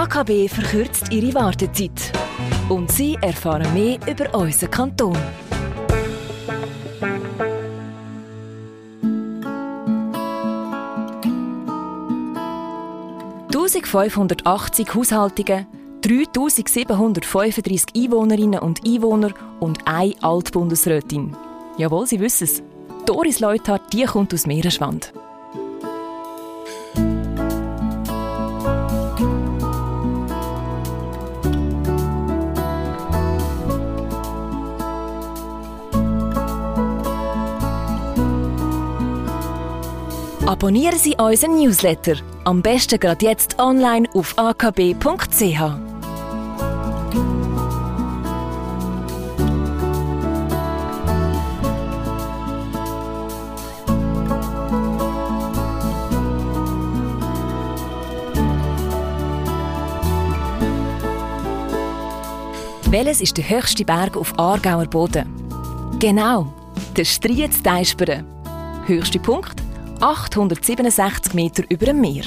AKB verkürzt ihre Wartezeit. Und Sie erfahren mehr über unseren Kanton. «1580 Haushaltungen, 3735 Einwohnerinnen und Einwohner und eine Altbundesrätin. Jawohl, Sie wissen es. Doris Leuthardt, die kommt aus Meeresschwand. Abonnieren Sie unseren Newsletter. Am besten gerade jetzt online auf akb.ch. Welches ist der höchste Berg auf Aargauer Boden? Genau, der Striez Teisperen. Höchster Punkt 867 Meter über dem Meer.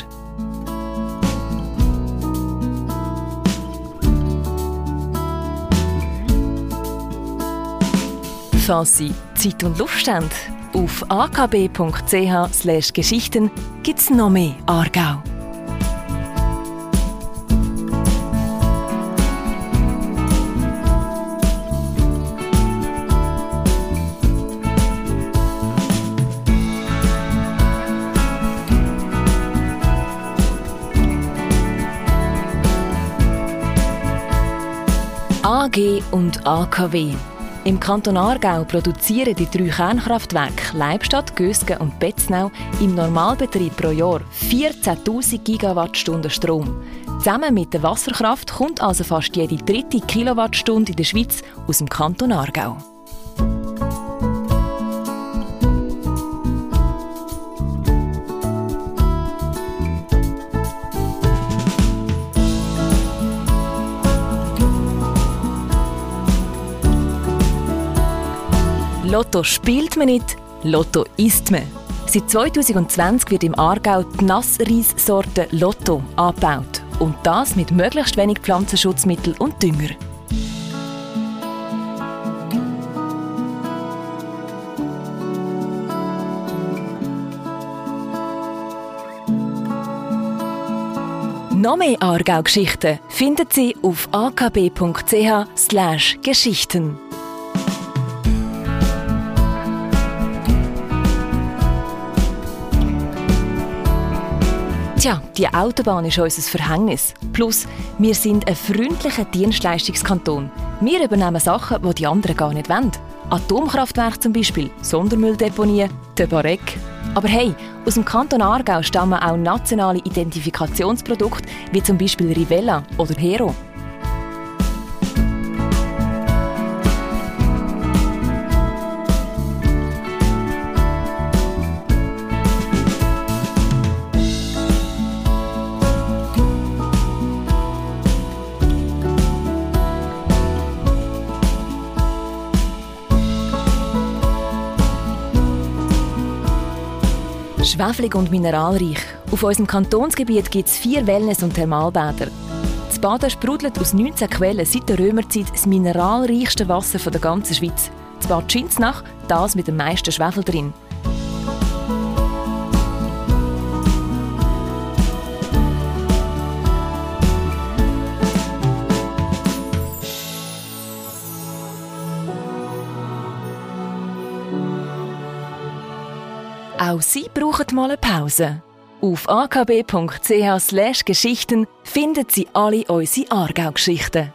Sie Zeit und haben, auf akb.ch/geschichten gibt es noch mehr Aargau. AG und AKW. Im Kanton Aargau produzieren die drei Kernkraftwerke Leibstadt, Gösgen und Betznau im Normalbetrieb pro Jahr 14.000 Gigawattstunden Strom. Zusammen mit der Wasserkraft kommt also fast jede dritte Kilowattstunde in der Schweiz aus dem Kanton Aargau. Lotto spielt man nicht, Lotto isst man. Seit 2020 wird im Aargau die Nassreissorte Lotto angebaut. Und das mit möglichst wenig Pflanzenschutzmittel und Dünger. Noch mehr Aargau-Geschichten finden Sie auf akb.ch/geschichten. Tja, die Autobahn ist unser Verhängnis. Plus, wir sind ein freundlicher Dienstleistungskanton. Wir übernehmen Sachen, die die anderen gar nicht wollen. Atomkraftwerke zum Beispiel, Sondermülldeponien, der Barek. Aber hey, aus dem Kanton Aargau stammen auch nationale Identifikationsprodukte wie zum Beispiel Rivella oder Hero. Schweflig und mineralreich. Auf unserem Kantonsgebiet gibt es vier Wellness- und Thermalbäder. Das Baden sprudelt aus 19 Quellen seit der Römerzeit das mineralreichste Wasser der ganzen Schweiz. Das Bad Schinznach, das mit dem meisten Schwefel drin. Auch Sie brauchen mal eine Pause. Auf akb.ch/geschichten finden Sie alle unsere Aargau-Geschichten.